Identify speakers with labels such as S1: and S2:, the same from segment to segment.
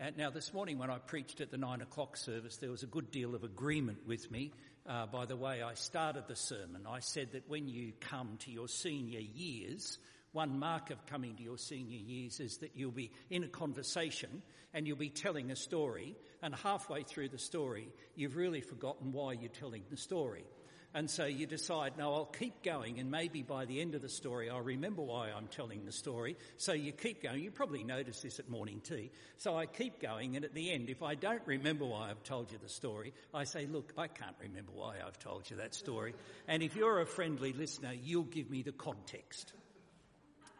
S1: Uh, now, this morning when I preached at the nine o'clock service, there was a good deal of agreement with me uh, by the way I started the sermon. I said that when you come to your senior years, one mark of coming to your senior years is that you'll be in a conversation and you'll be telling a story, and halfway through the story, you've really forgotten why you're telling the story. And so you decide, no, I'll keep going and maybe by the end of the story I'll remember why I'm telling the story. So you keep going. You probably noticed this at morning tea. So I keep going and at the end, if I don't remember why I've told you the story, I say, look, I can't remember why I've told you that story. And if you're a friendly listener, you'll give me the context.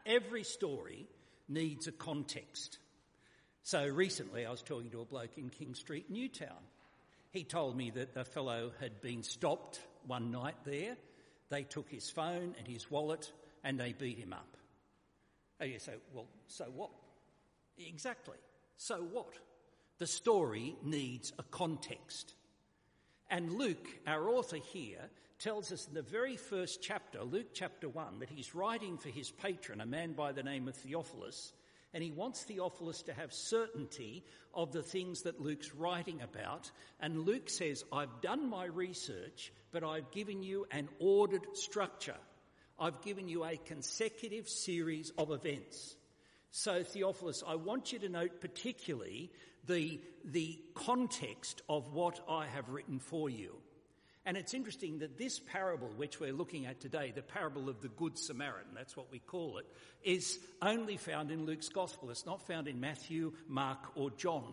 S1: Every story needs a context. So recently I was talking to a bloke in King Street, Newtown. He told me that a fellow had been stopped one night there. They took his phone and his wallet and they beat him up. And you say, well, so what? Exactly. So what? The story needs a context. And Luke, our author here, tells us in the very first chapter, Luke chapter 1, that he's writing for his patron, a man by the name of Theophilus, and he wants Theophilus to have certainty of the things that Luke's writing about. And Luke says, I've done my research, but I've given you an ordered structure. I've given you a consecutive series of events. So Theophilus, I want you to note particularly the, the context of what I have written for you. And it's interesting that this parable, which we're looking at today, the parable of the Good Samaritan, that's what we call it, is only found in Luke's Gospel. It's not found in Matthew, Mark, or John.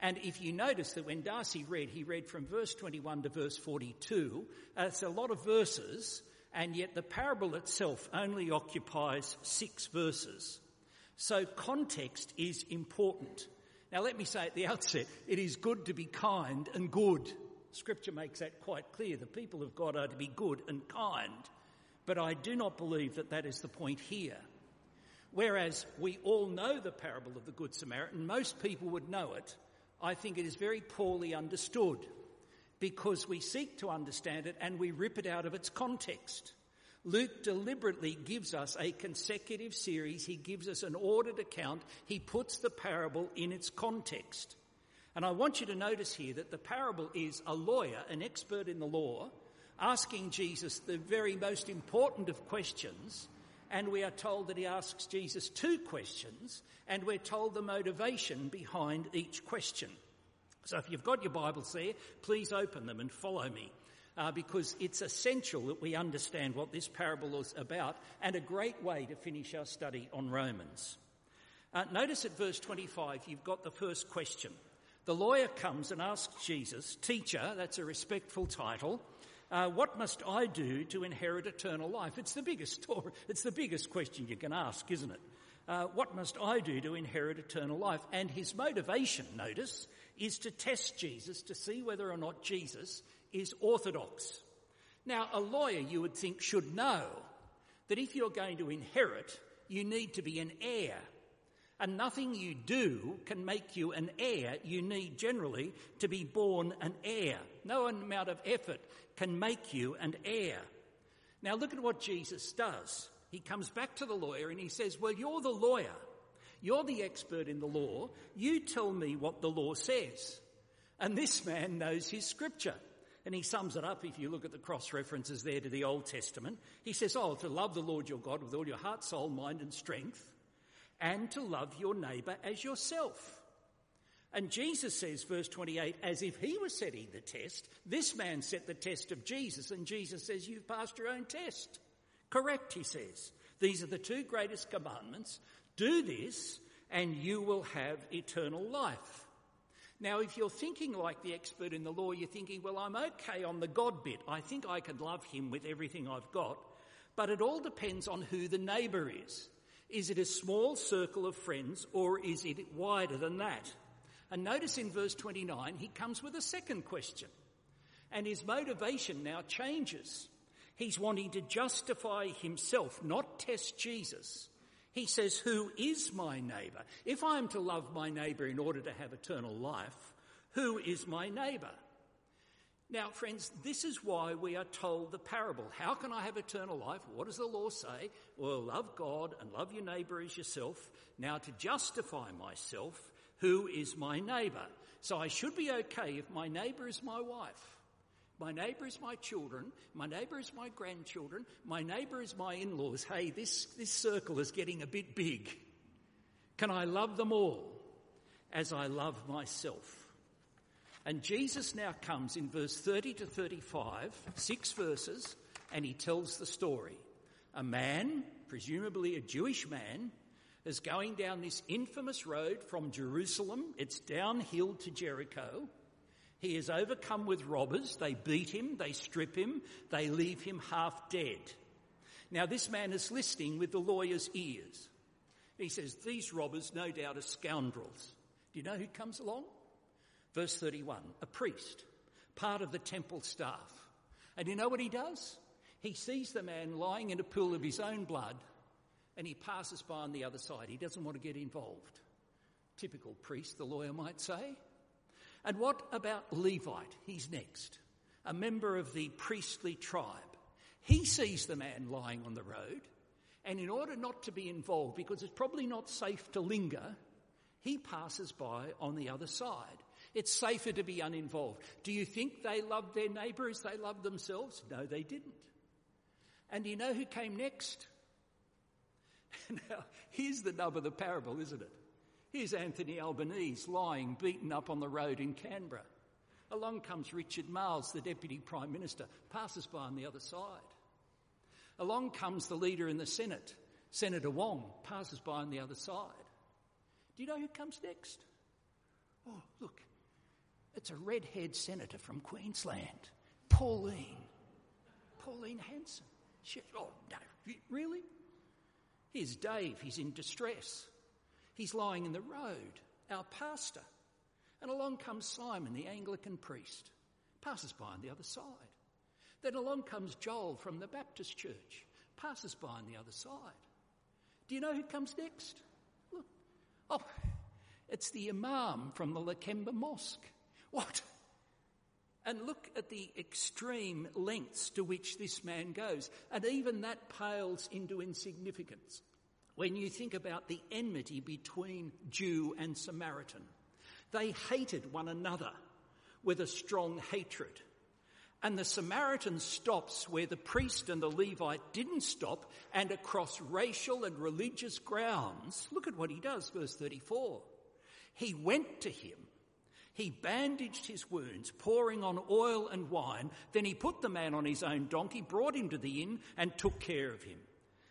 S1: And if you notice that when Darcy read, he read from verse 21 to verse 42, uh, it's a lot of verses, and yet the parable itself only occupies six verses. So context is important. Now let me say at the outset, it is good to be kind and good. Scripture makes that quite clear. The people of God are to be good and kind. But I do not believe that that is the point here. Whereas we all know the parable of the Good Samaritan, most people would know it. I think it is very poorly understood because we seek to understand it and we rip it out of its context. Luke deliberately gives us a consecutive series. He gives us an ordered account. He puts the parable in its context. And I want you to notice here that the parable is a lawyer, an expert in the law, asking Jesus the very most important of questions. And we are told that he asks Jesus two questions, and we're told the motivation behind each question. So if you've got your Bibles there, please open them and follow me. Uh, because it's essential that we understand what this parable is about and a great way to finish our study on Romans. Uh, notice at verse 25 you've got the first question. The lawyer comes and asks Jesus, Teacher, that's a respectful title, uh, what must I do to inherit eternal life? It's the biggest story, it's the biggest question you can ask, isn't it? Uh, what must I do to inherit eternal life? And his motivation, notice, is to test Jesus to see whether or not Jesus is orthodox. Now, a lawyer you would think should know that if you're going to inherit, you need to be an heir and nothing you do can make you an heir. You need generally to be born an heir. No amount of effort can make you an heir. Now look at what Jesus does. He comes back to the lawyer and he says, well, you're the lawyer. You're the expert in the law. You tell me what the law says. And this man knows his scripture. And he sums it up if you look at the cross references there to the Old Testament. He says, oh, to love the Lord your God with all your heart, soul, mind and strength and to love your neighbour as yourself. And Jesus says, verse 28, as if he was setting the test, this man set the test of Jesus, and Jesus says, You've passed your own test. Correct, he says. These are the two greatest commandments. Do this, and you will have eternal life. Now, if you're thinking like the expert in the law, you're thinking, well, I'm okay on the God bit. I think I can love him with everything I've got. But it all depends on who the neighbour is. Is it a small circle of friends or is it wider than that? And notice in verse 29, he comes with a second question. And his motivation now changes. He's wanting to justify himself, not test Jesus. He says, who is my neighbour? If I am to love my neighbour in order to have eternal life, who is my neighbour? Now, friends, this is why we are told the parable. How can I have eternal life? What does the law say? Well, love God and love your neighbour as yourself. Now, to justify myself, Who is my neighbour? So I should be okay if my neighbour is my wife. My neighbour is my children. My neighbour is my grandchildren. My neighbour is my in-laws. Hey, this, this circle is getting a bit big. Can I love them all as I love myself? And Jesus now comes in verse 30 to 35, six verses, and he tells the story. A man, presumably a Jewish man, is going down this infamous road from Jerusalem. It's downhill to Jericho. He is overcome with robbers. They beat him, they strip him, they leave him half dead. Now, this man is listening with the lawyer's ears. He says, These robbers, no doubt, are scoundrels. Do you know who comes along? Verse 31 a priest, part of the temple staff. And you know what he does? He sees the man lying in a pool of his own blood and he passes by on the other side. He doesn't want to get involved. Typical priest, the lawyer might say. And what about Levite? He's next. A member of the priestly tribe. He sees the man lying on the road, and in order not to be involved, because it's probably not safe to linger, he passes by on the other side. It's safer to be uninvolved. Do you think they loved their neighbour as they loved themselves? No, they didn't. And do you know who came next? now, here's the nub of the parable, isn't it? Here's Anthony Albanese lying beaten up on the road in Canberra. Along comes Richard Marles, the Deputy Prime Minister, passes by on the other side. Along comes the leader in the Senate, Senator Wong, passes by on the other side. Do you know who comes next? Oh, look, it's a red haired senator from Queensland, Pauline. Pauline Hanson. She, oh, no, really? Here's Dave, he's in distress. He's lying in the road, our pastor. And along comes Simon, the Anglican priest, passes by on the other side. Then along comes Joel from the Baptist church, passes by on the other side. Do you know who comes next? Look. Oh, it's the Imam from the Lakemba Mosque. What? And look at the extreme lengths to which this man goes. And even that pales into insignificance when you think about the enmity between Jew and Samaritan. They hated one another with a strong hatred. And the Samaritan stops where the priest and the Levite didn't stop and across racial and religious grounds. Look at what he does, verse 34. He went to him. He bandaged his wounds, pouring on oil and wine. Then he put the man on his own donkey, brought him to the inn, and took care of him.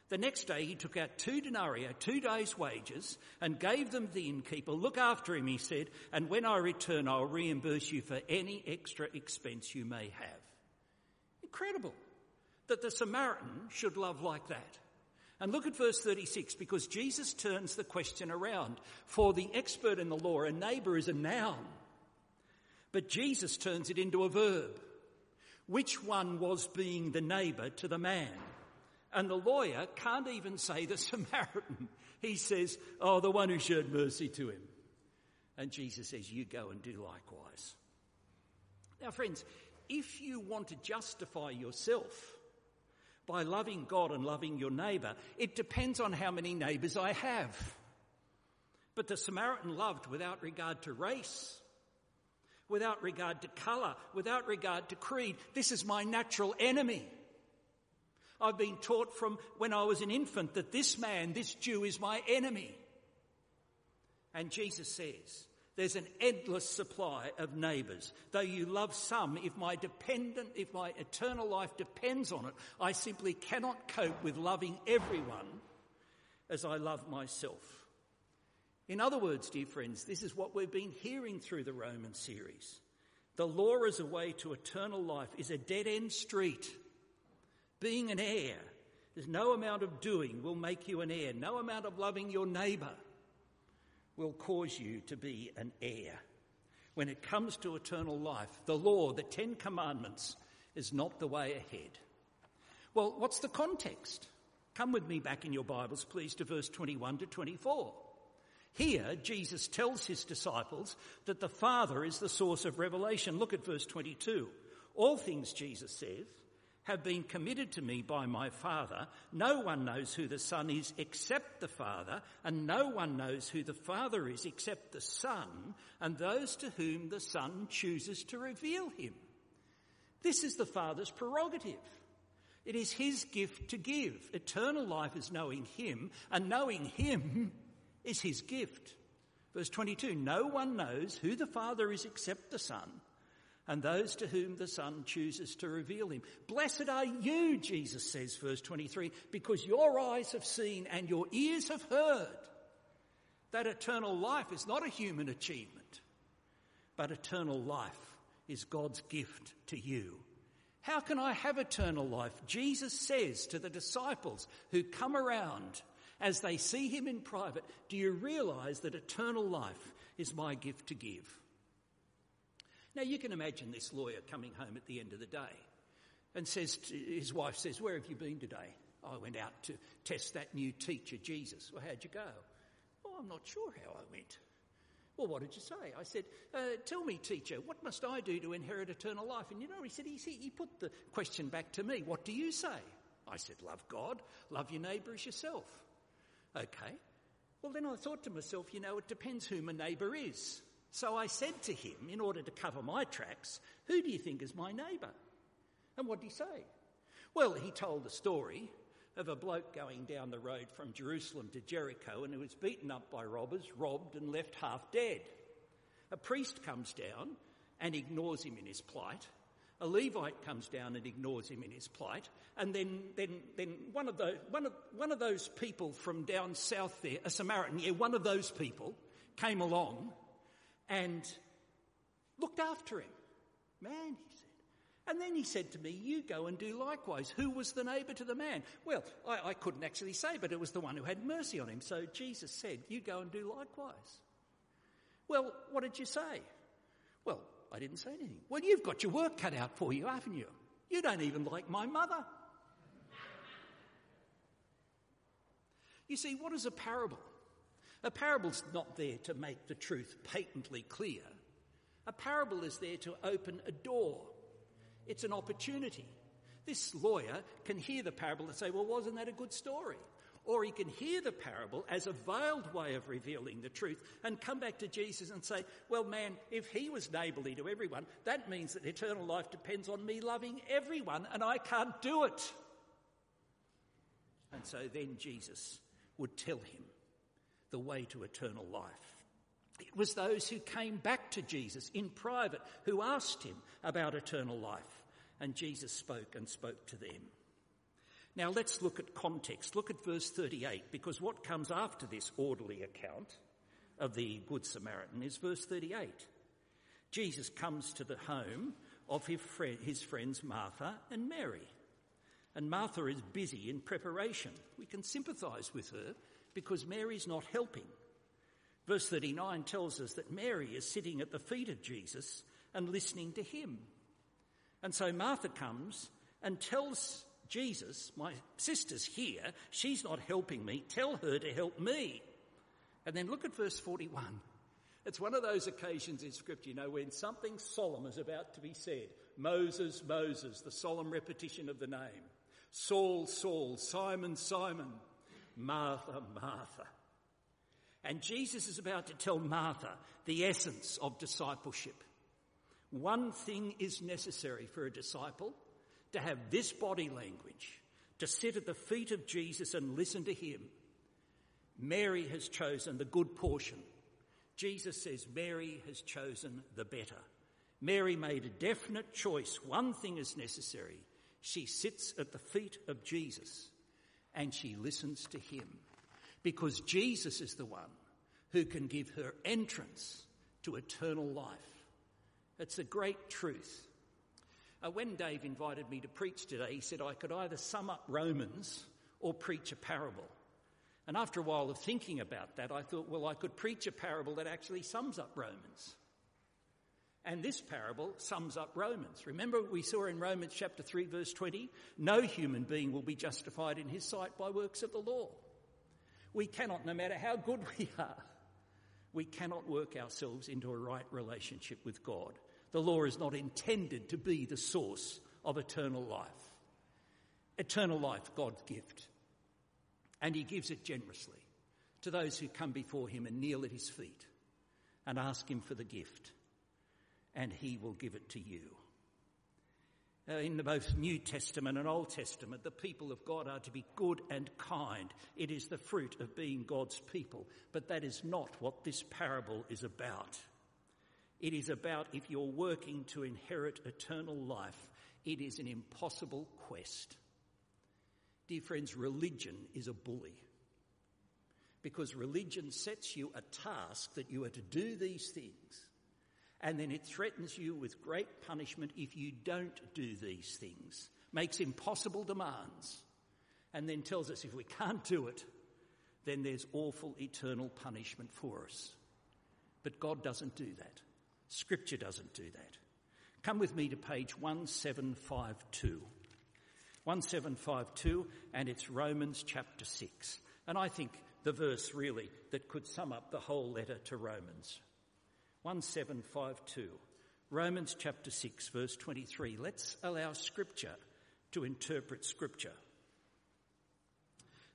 S1: The next day he took out two denarii, two days' wages, and gave them to the innkeeper. Look after him, he said, and when I return, I'll reimburse you for any extra expense you may have. Incredible that the Samaritan should love like that. And look at verse 36 because Jesus turns the question around. For the expert in the law, a neighbour is a noun. But Jesus turns it into a verb. Which one was being the neighbour to the man? And the lawyer can't even say the Samaritan. He says, Oh, the one who showed mercy to him. And Jesus says, You go and do likewise. Now, friends, if you want to justify yourself by loving God and loving your neighbour, it depends on how many neighbours I have. But the Samaritan loved without regard to race, without regard to colour, without regard to creed. This is my natural enemy. I've been taught from when I was an infant that this man, this Jew, is my enemy. And Jesus says, there's an endless supply of neighbours. Though you love some, if my dependent, if my eternal life depends on it, I simply cannot cope with loving everyone as I love myself. In other words, dear friends, this is what we've been hearing through the Roman series. The law as a way to eternal life is a dead end street. Being an heir, there's no amount of doing will make you an heir. No amount of loving your neighbour will cause you to be an heir. When it comes to eternal life, the law, the Ten Commandments, is not the way ahead. Well, what's the context? Come with me back in your Bibles, please, to verse 21 to 24. Here, Jesus tells his disciples that the Father is the source of revelation. Look at verse 22. All things, Jesus says, have been committed to me by my Father. No one knows who the Son is except the Father, and no one knows who the Father is except the Son, and those to whom the Son chooses to reveal him. This is the Father's prerogative. It is his gift to give. Eternal life is knowing him, and knowing him is his gift. Verse 22 No one knows who the Father is except the Son and those to whom the Son chooses to reveal him. Blessed are you, Jesus says, verse 23, because your eyes have seen and your ears have heard. That eternal life is not a human achievement, but eternal life is God's gift to you. How can I have eternal life? Jesus says to the disciples who come around as they see him in private, do you realize that eternal life is my gift to give? Now you can imagine this lawyer coming home at the end of the day and says to, his wife says, "Where have you been today?" I went out to test that new teacher, Jesus. Well, how'd you go? Oh, I'm not sure how I went. Well, what did you say? I said, uh, Tell me, teacher, what must I do to inherit eternal life? And you know, he said, he, he put the question back to me. What do you say? I said, Love God, love your neighbour as yourself. Okay. Well, then I thought to myself, you know, it depends who my neighbour is. So I said to him, in order to cover my tracks, Who do you think is my neighbour? And what did he say? Well, he told the story of a bloke going down the road from Jerusalem to Jericho and who was beaten up by robbers, robbed, and left half dead. A priest comes down and ignores him in his plight. A Levite comes down and ignores him in his plight. And then, then, then one, of those, one, of, one of those people from down south there, a Samaritan, yeah, one of those people came along and looked after him. Man, he said. And then he said to me, You go and do likewise. Who was the neighbour to the man? Well, I, I couldn't actually say, but it was the one who had mercy on him. So Jesus said, You go and do likewise. Well, what did you say? Well, I didn't say anything. Well, you've got your work cut out for you, haven't you? You don't even like my mother. You see, what is a parable? A parable's not there to make the truth patently clear. A parable is there to open a door. It's an opportunity. This lawyer can hear the parable and say, well, wasn't that a good story? Or he can hear the parable as a veiled way of revealing the truth and come back to Jesus and say, well, man, if he was neighbourly to everyone, that means that eternal life depends on me loving everyone and I can't do it. And so then Jesus would tell him the way to eternal life. It was those who came back to Jesus in private who asked him about eternal life, and Jesus spoke and spoke to them. Now let's look at context. Look at verse 38, because what comes after this orderly account of the Good Samaritan is verse 38. Jesus comes to the home of his, friend, his friends Martha and Mary. And Martha is busy in preparation. We can sympathise with her because Mary's not helping. Verse 39 tells us that Mary is sitting at the feet of Jesus and listening to him. And so Martha comes and tells Jesus, My sister's here, she's not helping me, tell her to help me. And then look at verse 41. It's one of those occasions in Scripture, you know, when something solemn is about to be said. Moses, Moses, the solemn repetition of the name. Saul, Saul, Simon, Simon. Martha, Martha. And Jesus is about to tell Martha the essence of discipleship. One thing is necessary for a disciple to have this body language, to sit at the feet of Jesus and listen to him. Mary has chosen the good portion. Jesus says Mary has chosen the better. Mary made a definite choice. One thing is necessary. She sits at the feet of Jesus and she listens to him because Jesus is the one who can give her entrance to eternal life. It's a great truth. Uh, when Dave invited me to preach today, he said I could either sum up Romans or preach a parable. And after a while of thinking about that, I thought, well, I could preach a parable that actually sums up Romans. And this parable sums up Romans. Remember we saw in Romans chapter 3 verse 20, no human being will be justified in his sight by works of the law. We cannot, no matter how good we are, we cannot work ourselves into a right relationship with God. The law is not intended to be the source of eternal life. Eternal life, God's gift. And he gives it generously to those who come before him and kneel at his feet and ask him for the gift. And he will give it to you. Uh, in both New Testament and Old Testament, the people of God are to be good and kind. It is the fruit of being God's people. But that is not what this parable is about. It is about if you're working to inherit eternal life, it is an impossible quest. Dear friends, religion is a bully. Because religion sets you a task that you are to do these things and then it threatens you with great punishment if you don't do these things, makes impossible demands, and then tells us if we can't do it, then there's awful eternal punishment for us. But God doesn't do that. Scripture doesn't do that. Come with me to page 1752. 1752, and it's Romans chapter 6. And I think the verse really that could sum up the whole letter to Romans. 1752. Romans chapter 6 verse 23. Let's allow scripture to interpret scripture.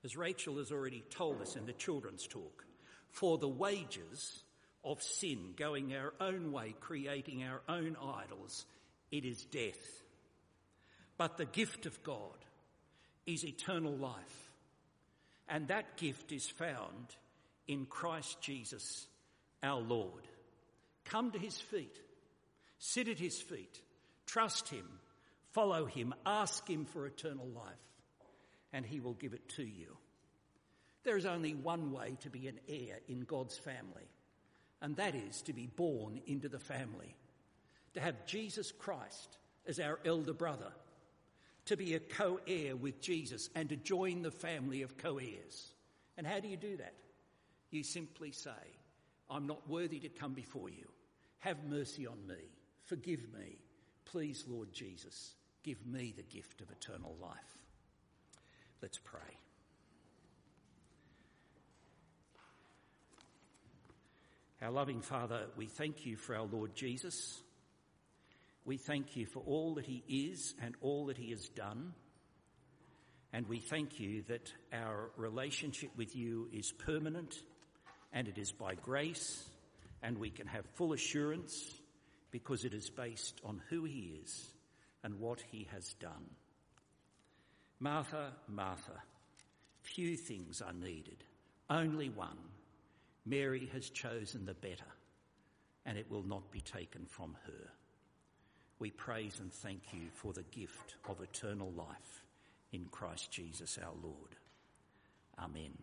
S1: As Rachel has already told us in the children's talk, for the wages of sin, going our own way, creating our own idols, it is death. But the gift of God is eternal life. And that gift is found in Christ Jesus our Lord. Come to his feet, sit at his feet, trust him, follow him, ask him for eternal life, and he will give it to you. There is only one way to be an heir in God's family, and that is to be born into the family, to have Jesus Christ as our elder brother, to be a co-heir with Jesus and to join the family of co-heirs. And how do you do that? You simply say, I'm not worthy to come before you. Have mercy on me. Forgive me. Please, Lord Jesus, give me the gift of eternal life. Let's pray. Our loving Father, we thank you for our Lord Jesus. We thank you for all that he is and all that he has done. And we thank you that our relationship with you is permanent and it is by grace and we can have full assurance because it is based on who he is and what he has done. Martha, Martha, few things are needed, only one. Mary has chosen the better, and it will not be taken from her. We praise and thank you for the gift of eternal life in Christ Jesus our Lord. Amen.